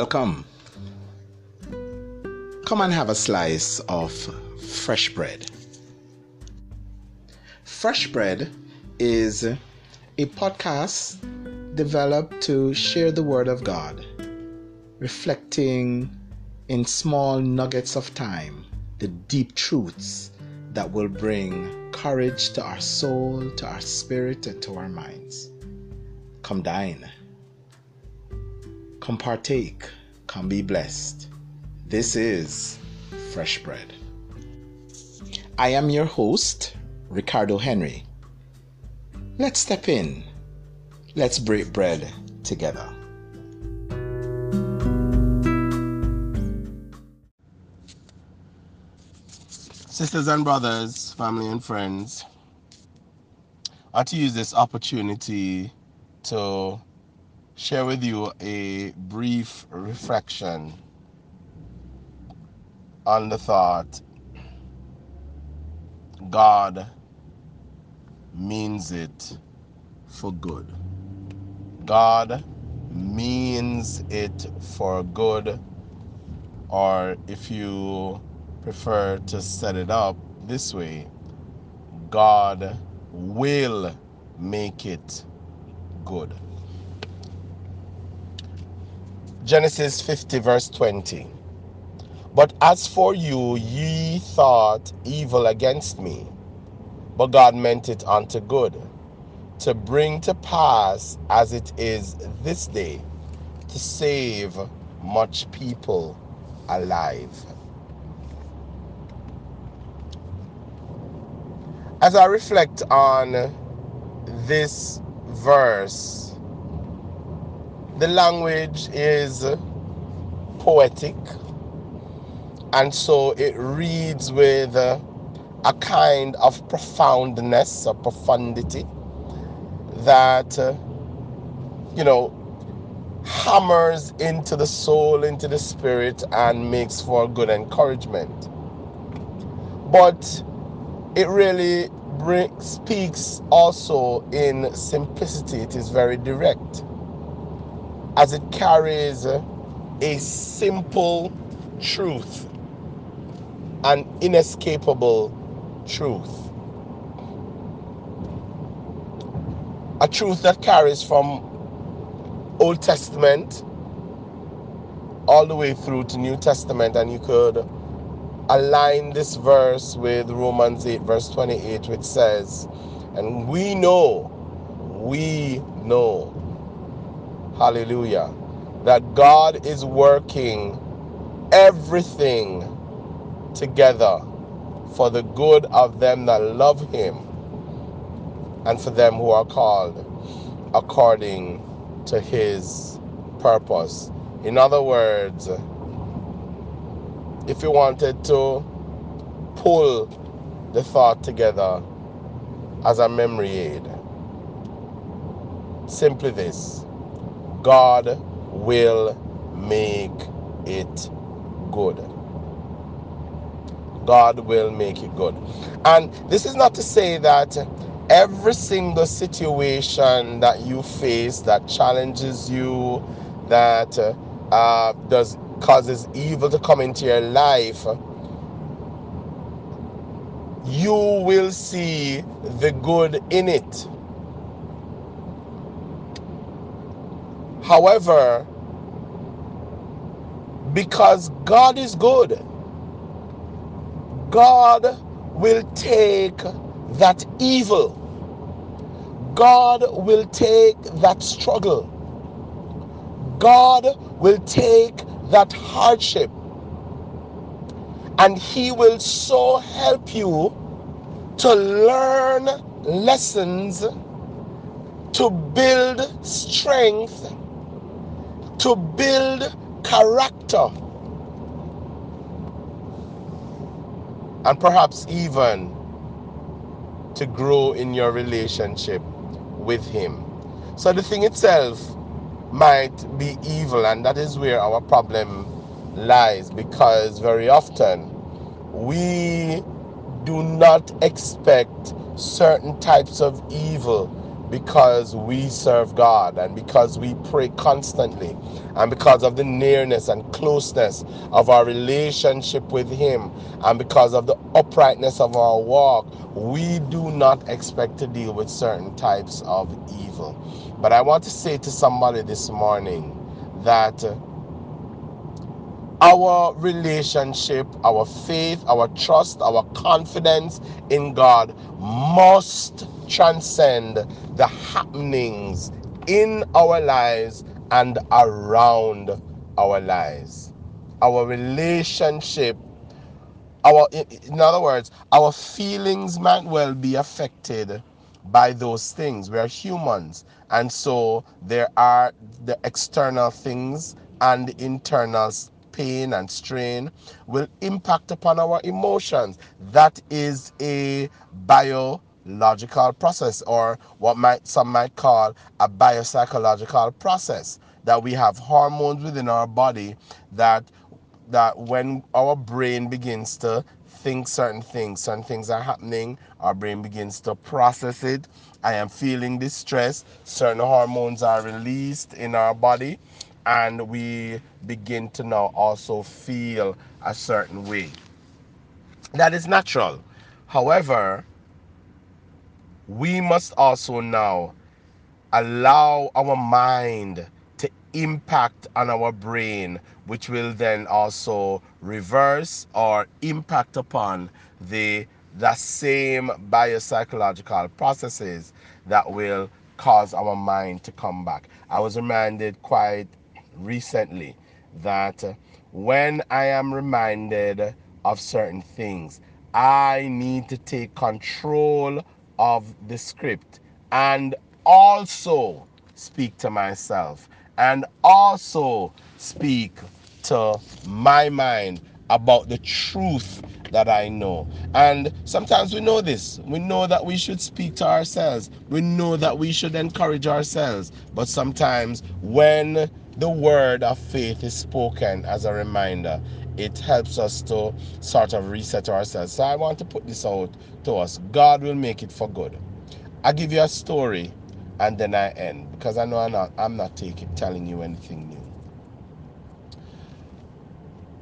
Welcome. Come and have a slice of fresh bread. Fresh Bread is a podcast developed to share the Word of God, reflecting in small nuggets of time the deep truths that will bring courage to our soul, to our spirit, and to our minds. Come dine. Come partake. Come be blessed. This is Fresh Bread. I am your host, Ricardo Henry. Let's step in. Let's break bread together. Sisters and brothers, family and friends, I want to use this opportunity to share with you a brief reflection on the thought God means it for good. God means it for good, or if you prefer to set it up this way, God will make it good. Genesis 50, verse 20. But as for you, ye thought evil against me, but God meant it unto good, to bring to pass as it is this day, to save much people alive. As I reflect on this verse, the language is poetic, and so it reads with a kind of profoundness or profundity that, uh, you know, hammers into the soul, into the spirit, and makes for good encouragement. But it really bring, speaks also in simplicity, it is very direct, as it carries a simple truth, an inescapable truth. A truth that carries from Old Testament all the way through to New Testament, and you could align this verse with Romans 8, verse 28, which says, And we know, we know, hallelujah, that God is working everything together for the good of them that love him and for them who are called according to his purpose. In other words, if you wanted to pull the thought together as a memory aid, simply this God will make it good. God will make it good. And this is not to say that every single situation that you face that challenges you, that uh, does causes evil to come into your life, you will see the good in it. However, because God is good, God will take that evil. God will take that struggle. God will take that hardship. And He will so help you to learn lessons, to build strength, to build character and perhaps even to grow in your relationship with Him. So the thing itself might be evil, and that is where our problem lies because very often we do not expect certain types of evil because we serve God and because we pray constantly and because of the nearness and closeness of our relationship with Him and because of the uprightness of our walk, we do not expect to deal with certain types of evil. But I want to say to somebody this morning that our relationship, our faith, our trust, our confidence in God must transcend the happenings in our lives and around our lives. Our relationship our in other words our feelings might well be affected by those things we are humans and so there are the external things and internal pain and strain will impact upon our emotions that is a biological process or what might some might call a biopsychological process that we have hormones within our body that that when our brain begins to think certain things, certain things are happening, our brain begins to process it. I am feeling distress, certain hormones are released in our body, and we begin to now also feel a certain way. That is natural. However, we must also now allow our mind to impact on our brain, which will then also reverse or impact upon the the same biopsychological processes that will cause our mind to come back. I was reminded quite recently that when I am reminded of certain things, I need to take control of the script and also speak to myself and also speak to my mind about the truth that I know. And sometimes we know this. We know that we should speak to ourselves. We know that we should encourage ourselves. But sometimes when the word of faith is spoken as a reminder, it helps us to sort of reset ourselves. So I want to put this out to us. God will make it for good. I give you a story and then I end because I know I'm not I'm not taking telling you anything new.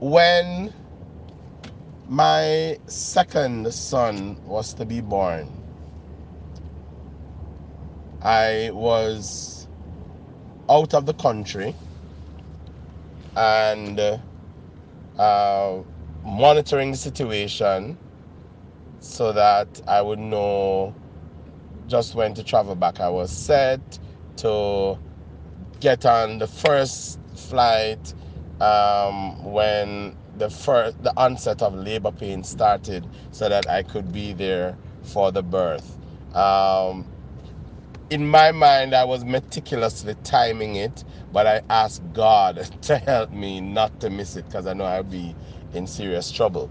When my second son was to be born, I was out of the country and uh, monitoring the situation so that I would know just when to travel back. I was set to get on the first flight um, when the first the onset of labor pain started, so that I could be there for the birth. Um, in my mind, I was meticulously timing it, but I asked God to help me not to miss it because I know I'd be in serious trouble.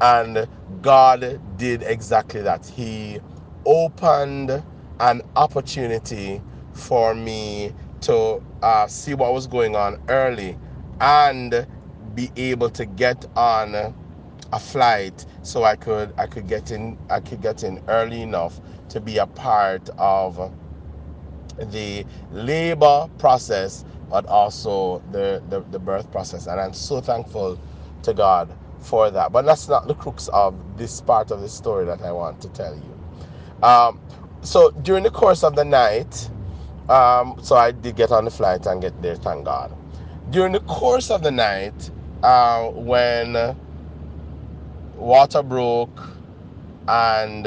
And God did exactly that. He opened an opportunity for me to uh, see what was going on early and be able to get on a flight so I could I could get in I could get in early enough to be a part of the labor process, but also the, the, the birth process. And I'm so thankful to God for that. But that's not the crux of this part of the story that I want to tell you. Um, so during the course of the night, um, so I did get on the flight and get there, thank God. During the course of the night, uh, when water broke and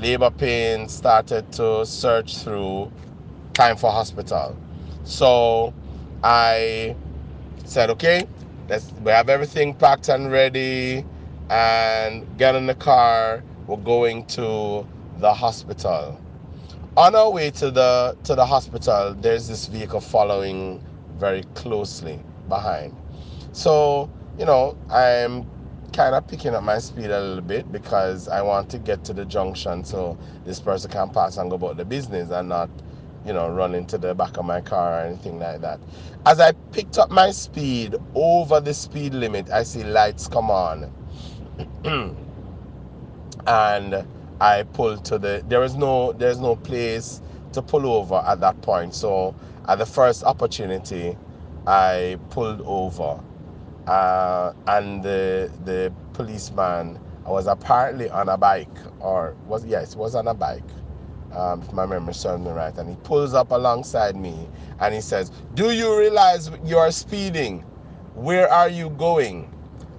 labor pain started to search through, time for hospital. So I said, okay, let's we have everything packed and ready and get in the car. We're going to the hospital. On our way to the to the hospital, there's this vehicle following very closely behind. So, you know, I'm kind of picking up my speed a little bit because I want to get to the junction so this person can pass and go about the business and not, you know, run into the back of my car or anything like that. As I picked up my speed over the speed limit, I see lights come on. and I pulled to the. There is no there's no place to pull over at that point. So at the first opportunity, I pulled over, uh, and the the policeman was apparently on a bike, or was yes, was on a bike, um, if my memory serves me right. And he pulls up alongside me, and he says, "Do you realize you are speeding? Where are you going?"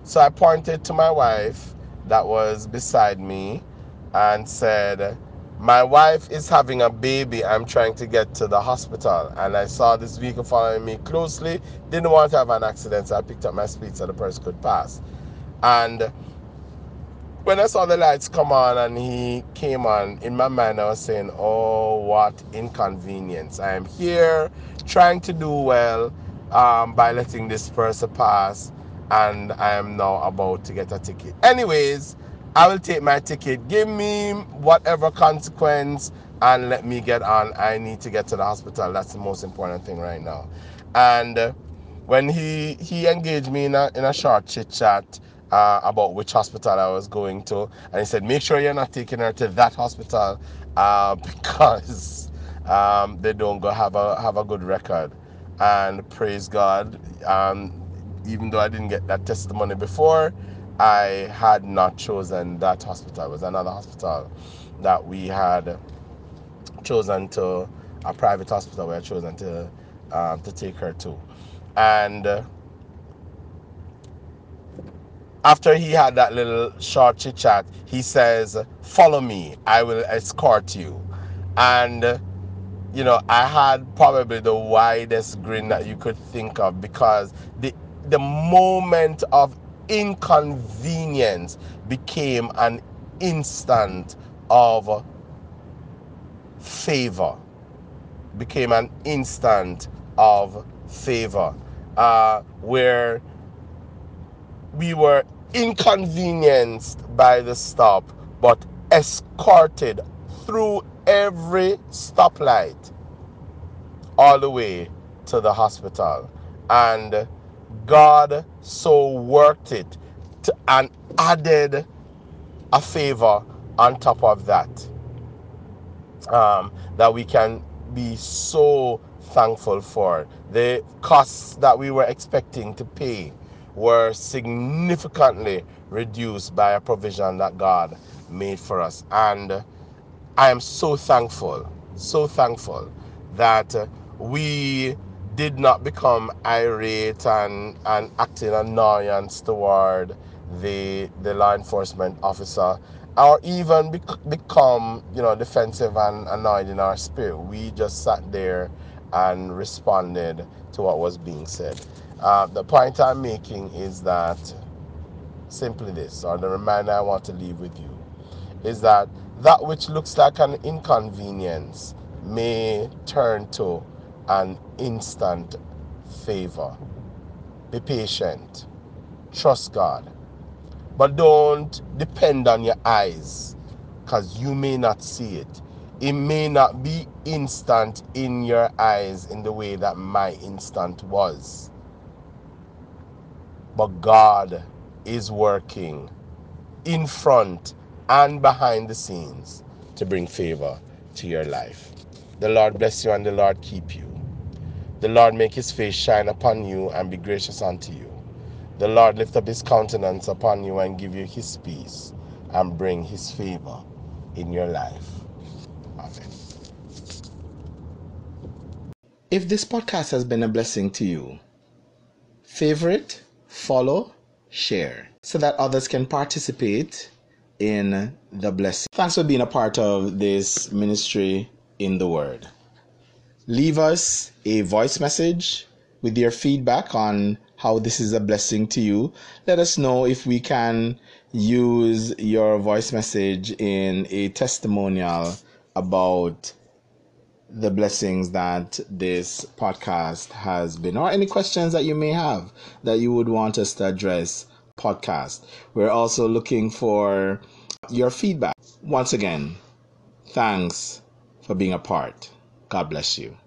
So I pointed to my wife that was beside me, and said my wife is having a baby. I'm trying to get to the hospital. And I saw this vehicle following me closely. Didn't want to have an accident, so I picked up my speed so the person could pass. And when I saw the lights come on and he came on, in my mind I was saying, Oh, what inconvenience. I am here trying to do well um, by letting this person pass, and I am now about to get a ticket. Anyways, I will take my ticket. Give me whatever consequence and let me get on. I need to get to the hospital. That's the most important thing right now. And uh, when he he engaged me in a, in a short chit chat uh, about which hospital I was going to, and he said, "Make sure you're not taking her to that hospital uh, because um, they don't go have a have a good record." And praise God, um, even though I didn't get that testimony before, I had not chosen that hospital. It was another hospital that we had chosen to a private hospital we had chosen to um, to take her to, and uh, after he had that little short chit chat, he says, "Follow me. I will escort you," and. You know, I had probably the widest grin that you could think of because the the moment of inconvenience became an instant of favor. Became an instant of favor. Uh, where we were inconvenienced by the stop, but escorted through every stoplight all the way to the hospital. And God so worked it to, and added a favor on top of that. Um, that we can be so thankful for. The costs that we were expecting to pay were significantly reduced by a provision that God made for us. And I am so thankful, so thankful that we did not become irate and, and acting annoyance toward the the law enforcement officer or even bec- become you know defensive and annoyed in our spirit. We just sat there and responded to what was being said. Uh, the point i'm making is that simply this or the reminder i want to leave with you is that that which looks like an inconvenience may turn to an instant favor. Be patient. Trust God. But don't depend on your eyes because you may not see it. It may not be instant in your eyes in the way that my instant was. But God is working in front and behind the scenes to bring favor to your life. The Lord bless you and the Lord keep you. The Lord make his face shine upon you and be gracious unto you. The Lord lift up his countenance upon you and give you his peace and bring his favor in your life. Amen. If this podcast has been a blessing to you, favorite, follow, share so that others can participate in the blessing. Thanks for being a part of this ministry in the Word. Leave us a voice message with your feedback on how this is a blessing to you. Let us know if we can use your voice message in a testimonial about the blessings that this podcast has been, or any questions that you may have that you would want us to address. Podcast. We're also looking for your feedback. Once again, thanks for being a part. God bless you.